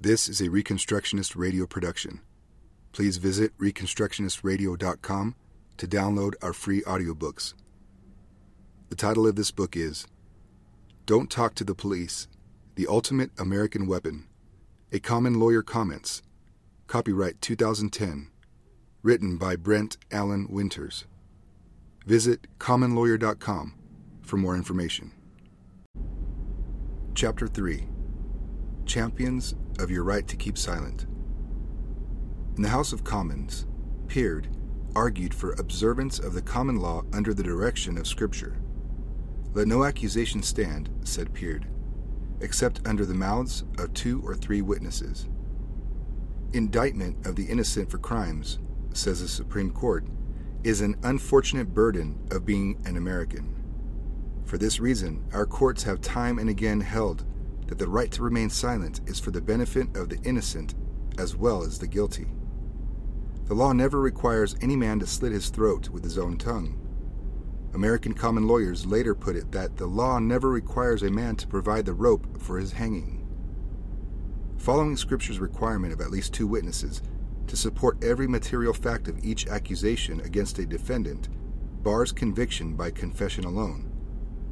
This is a Reconstructionist radio production. Please visit ReconstructionistRadio.com to download our free audiobooks. The title of this book is Don't Talk to the Police The Ultimate American Weapon. A Common Lawyer Comments. Copyright 2010. Written by Brent Allen Winters. Visit commonlawyer.com for more information. Chapter 3 Champions of Your Right to Keep Silent. In the House of Commons, Peard argued for observance of the common law under the direction of Scripture. Let no accusation stand, said Peard, except under the mouths of two or three witnesses. Indictment of the innocent for crimes, says the Supreme Court, is an unfortunate burden of being an American. For this reason, our courts have time and again held that the right to remain silent is for the benefit of the innocent as well as the guilty. The law never requires any man to slit his throat with his own tongue. American common lawyers later put it that the law never requires a man to provide the rope for his hanging. Following Scripture's requirement of at least two witnesses to support every material fact of each accusation against a defendant bars conviction by confession alone,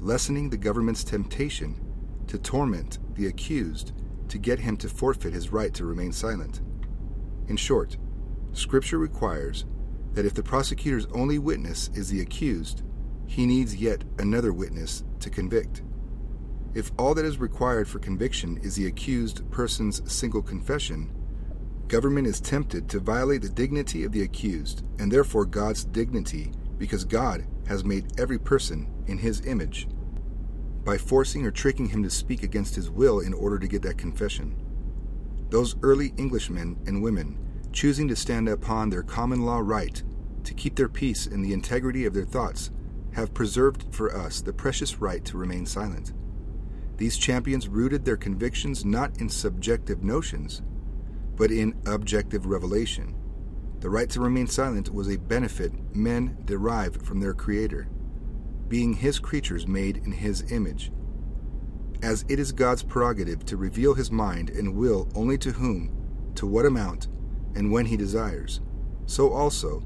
lessening the government's temptation to torment the accused to get him to forfeit his right to remain silent. In short, Scripture requires that if the prosecutor's only witness is the accused, he needs yet another witness to convict. If all that is required for conviction is the accused person's single confession, government is tempted to violate the dignity of the accused and therefore God's dignity because God has made every person in his image by forcing or tricking him to speak against his will in order to get that confession. Those early Englishmen and women, choosing to stand upon their common law right to keep their peace and the integrity of their thoughts, have preserved for us the precious right to remain silent. These champions rooted their convictions not in subjective notions, but in objective revelation. The right to remain silent was a benefit men derived from their Creator being his creatures made in his image. As it is God's prerogative to reveal his mind and will only to whom, to what amount, and when he desires, so also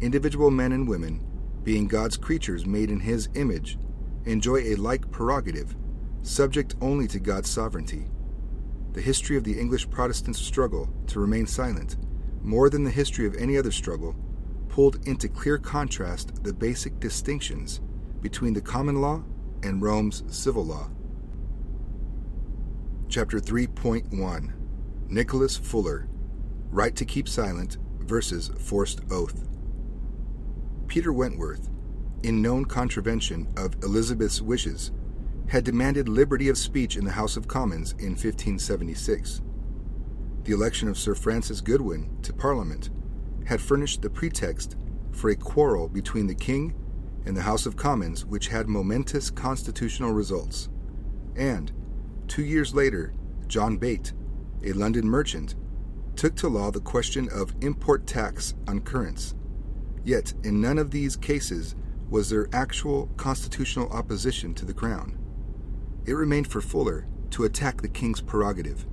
individual men and women, being God's creatures made in his image, enjoy a like prerogative, subject only to God's sovereignty. The history of the English Protestant struggle to remain silent, more than the history of any other struggle, pulled into clear contrast the basic distinctions between the common law and Rome's civil law. Chapter 3.1 Nicholas Fuller Right to Keep Silent versus Forced Oath. Peter Wentworth, in known contravention of Elizabeth's wishes, had demanded liberty of speech in the House of Commons in 1576. The election of Sir Francis Goodwin to Parliament had furnished the pretext for a quarrel between the King in the House of Commons, which had momentous constitutional results. And, two years later, John Bate, a London merchant, took to law the question of import tax on currants. Yet, in none of these cases was there actual constitutional opposition to the Crown. It remained for Fuller to attack the King's prerogative.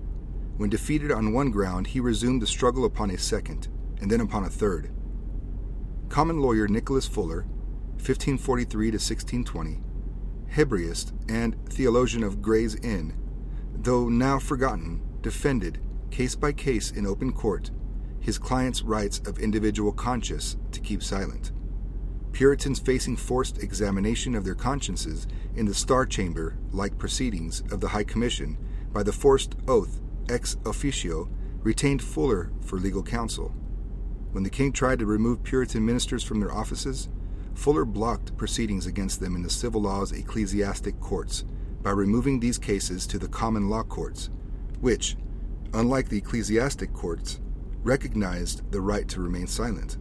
When defeated on one ground, he resumed the struggle upon a second, and then upon a third. Common lawyer Nicholas Fuller 1543 to 1620, Hebraist and theologian of Gray's Inn, though now forgotten, defended, case by case in open court, his client's rights of individual conscience to keep silent. Puritans facing forced examination of their consciences in the Star Chamber like proceedings of the High Commission by the forced oath ex officio retained Fuller for legal counsel. When the king tried to remove Puritan ministers from their offices, Fuller blocked proceedings against them in the civil law's ecclesiastic courts by removing these cases to the common law courts, which, unlike the ecclesiastic courts, recognized the right to remain silent.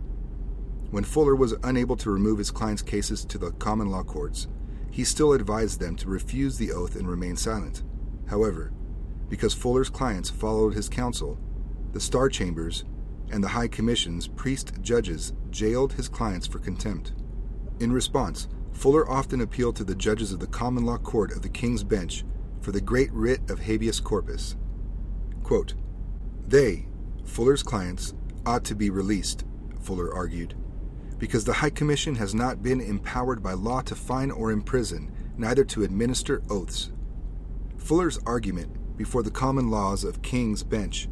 When Fuller was unable to remove his clients' cases to the common law courts, he still advised them to refuse the oath and remain silent. However, because Fuller's clients followed his counsel, the Star Chambers and the High Commission's priest judges jailed his clients for contempt. In response, Fuller often appealed to the judges of the common law court of the King's Bench for the great writ of habeas corpus. Quote, They, Fuller's clients, ought to be released, Fuller argued, because the High Commission has not been empowered by law to fine or imprison, neither to administer oaths. Fuller's argument before the common laws of King's Bench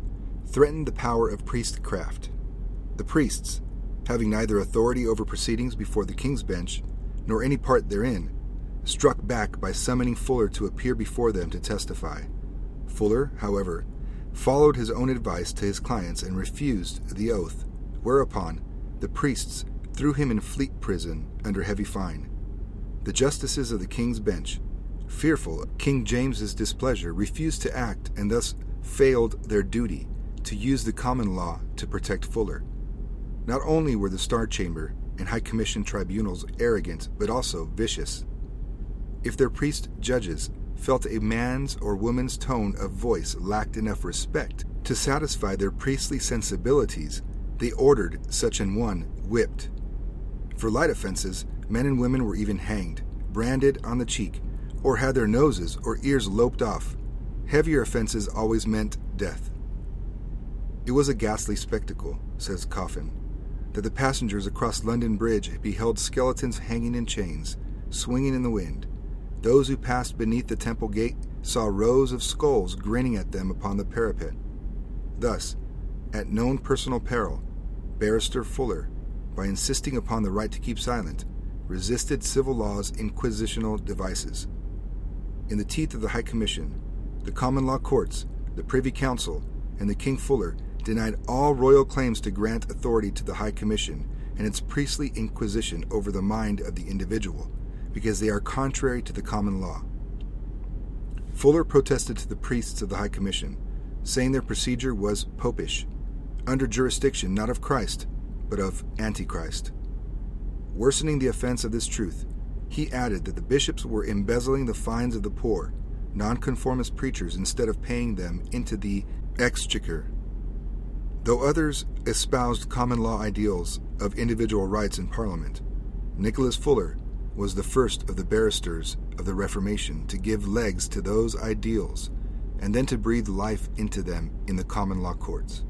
threatened the power of priestcraft. The priests, having neither authority over proceedings before the King's Bench nor any part therein, struck back by summoning Fuller to appear before them to testify. Fuller, however, followed his own advice to his clients and refused the oath, whereupon the priests threw him in Fleet Prison under heavy fine. The justices of the King's Bench, fearful of King James's displeasure, refused to act and thus failed their duty to use the common law to protect Fuller. Not only were the Star Chamber and High Commission tribunals arrogant, but also vicious. If their priest judges felt a man's or woman's tone of voice lacked enough respect to satisfy their priestly sensibilities, they ordered such an one whipped. For light offenses, men and women were even hanged, branded on the cheek, or had their noses or ears loped off. Heavier offenses always meant death. It was a ghastly spectacle, says Coffin, that the passengers across London Bridge beheld skeletons hanging in chains, swinging in the wind. Those who passed beneath the temple gate saw rows of skulls grinning at them upon the parapet. Thus, at known personal peril, Barrister Fuller, by insisting upon the right to keep silent, resisted civil law's inquisitional devices. In the teeth of the High Commission, the common law courts, the Privy Council, and the King Fuller denied all royal claims to grant authority to the High Commission and its priestly inquisition over the mind of the individual, because they are contrary to the common law. Fuller protested to the priests of the High Commission, saying their procedure was popish, under jurisdiction not of Christ, but of Antichrist. Worsening the offense of this truth, he added that the bishops were embezzling the fines of the poor, nonconformist preachers, instead of paying them into the exchequer. Though others espoused common law ideals of individual rights in Parliament, Nicholas Fuller was the first of the barristers of the Reformation to give legs to those ideals and then to breathe life into them in the common law courts.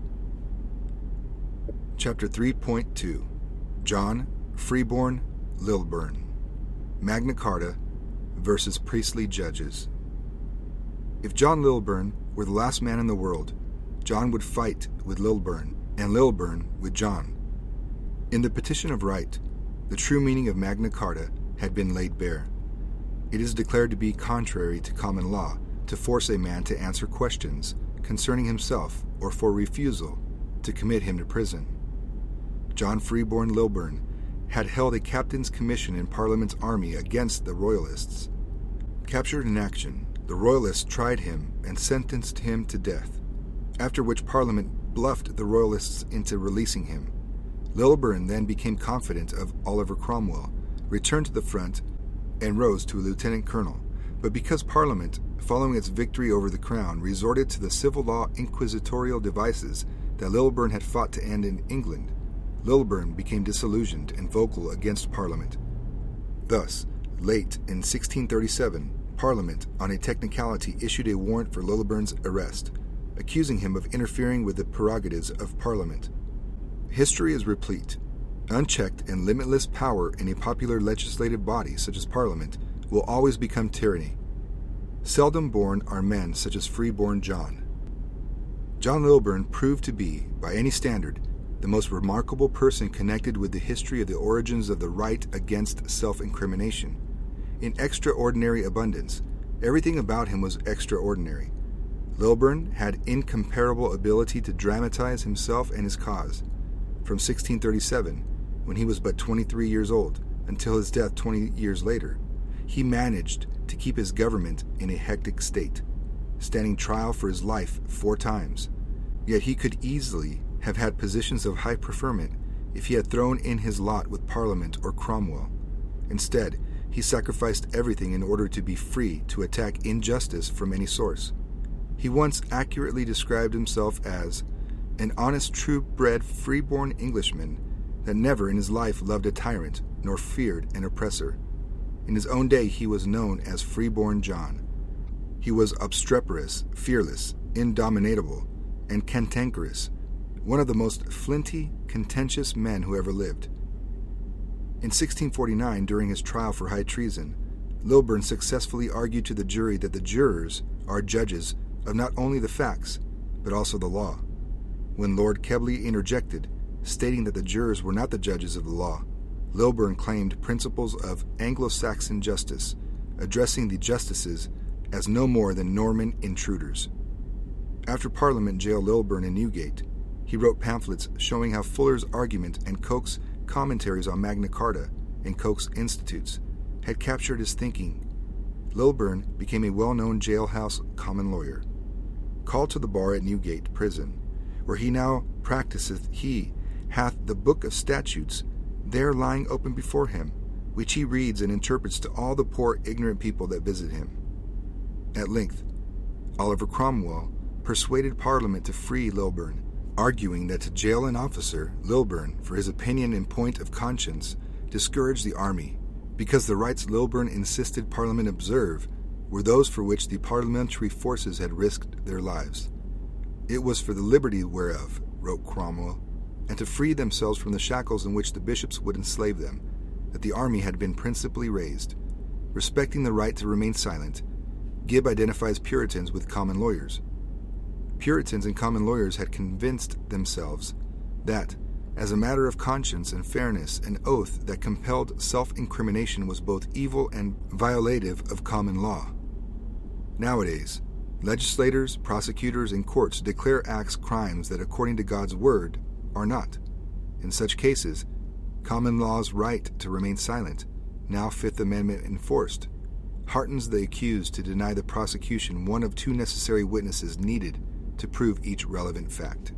Chapter 3.2 John Freeborn Lilburne Magna Carta versus Priestly Judges. If John Lilburne were the last man in the world, John would fight with Lilburne, and Lilburne with John. In the Petition of Right, the true meaning of Magna Carta had been laid bare. It is declared to be contrary to common law to force a man to answer questions concerning himself or for refusal to commit him to prison. John Freeborn Lilburne had held a captain's commission in Parliament's army against the Royalists. Captured in action, the Royalists tried him and sentenced him to death, after which Parliament bluffed the Royalists into releasing him. Lilburne then became confident of Oliver Cromwell returned to the front, and rose to a lieutenant colonel. But because Parliament, following its victory over the Crown, resorted to the civil law inquisitorial devices that Lilburne had fought to end in England, Lilburne became disillusioned and vocal against Parliament. Thus, late in 1637, Parliament, on a technicality, issued a warrant for Lilburne's arrest, accusing him of interfering with the prerogatives of Parliament. History is replete Unchecked and limitless power in a popular legislative body such as Parliament will always become tyranny. Seldom born are men such as freeborn John. John Lilburne proved to be, by any standard, the most remarkable person connected with the history of the origins of the right against self incrimination. In extraordinary abundance, everything about him was extraordinary. Lilburne had incomparable ability to dramatize himself and his cause. From 1637, when he was but 23 years old, until his death 20 years later, he managed to keep his government in a hectic state, standing trial for his life four times. Yet he could easily have had positions of high preferment if he had thrown in his lot with Parliament or Cromwell. Instead, he sacrificed everything in order to be free to attack injustice from any source. He once accurately described himself as an honest, true bred, free-born Englishman that never in his life loved a tyrant nor feared an oppressor. In his own day, he was known as Freeborn John. He was obstreperous, fearless, indomitable, and cantankerous, one of the most flinty, contentious men who ever lived. In 1649, during his trial for high treason, Lilburne successfully argued to the jury that the jurors are judges of not only the facts, but also the law. When Lord Kebley interjected, stating that the jurors were not the judges of the law, Lilburne claimed principles of Anglo Saxon justice, addressing the justices as no more than Norman intruders. After Parliament jailed Lilburne in Newgate, he wrote pamphlets showing how Fuller's argument and Coke's commentaries on Magna Carta and Coke's Institutes had captured his thinking. Lilburne became a well known jailhouse common lawyer. Called to the bar at Newgate prison, where he now practiseth, he hath the book of statutes there lying open before him, which he reads and interprets to all the poor ignorant people that visit him. At length, Oliver Cromwell persuaded Parliament to free Lilburne, arguing that to jail an officer, Lilburne, for his opinion in point of conscience, discouraged the army, because the rights Lilburne insisted Parliament observe were those for which the parliamentary forces had risked their lives. It was for the liberty whereof, wrote Cromwell, and to free themselves from the shackles in which the bishops would enslave them, that the army had been principally raised. Respecting the right to remain silent, Gibb identifies Puritans with common lawyers. Puritans and common lawyers had convinced themselves that, as a matter of conscience and fairness, an oath that compelled self incrimination was both evil and violative of common law. Nowadays, legislators, prosecutors, and courts declare acts crimes that, according to God's word, are not. In such cases, common law's right to remain silent, now Fifth Amendment enforced, heartens the accused to deny the prosecution one of two necessary witnesses needed to prove each relevant fact.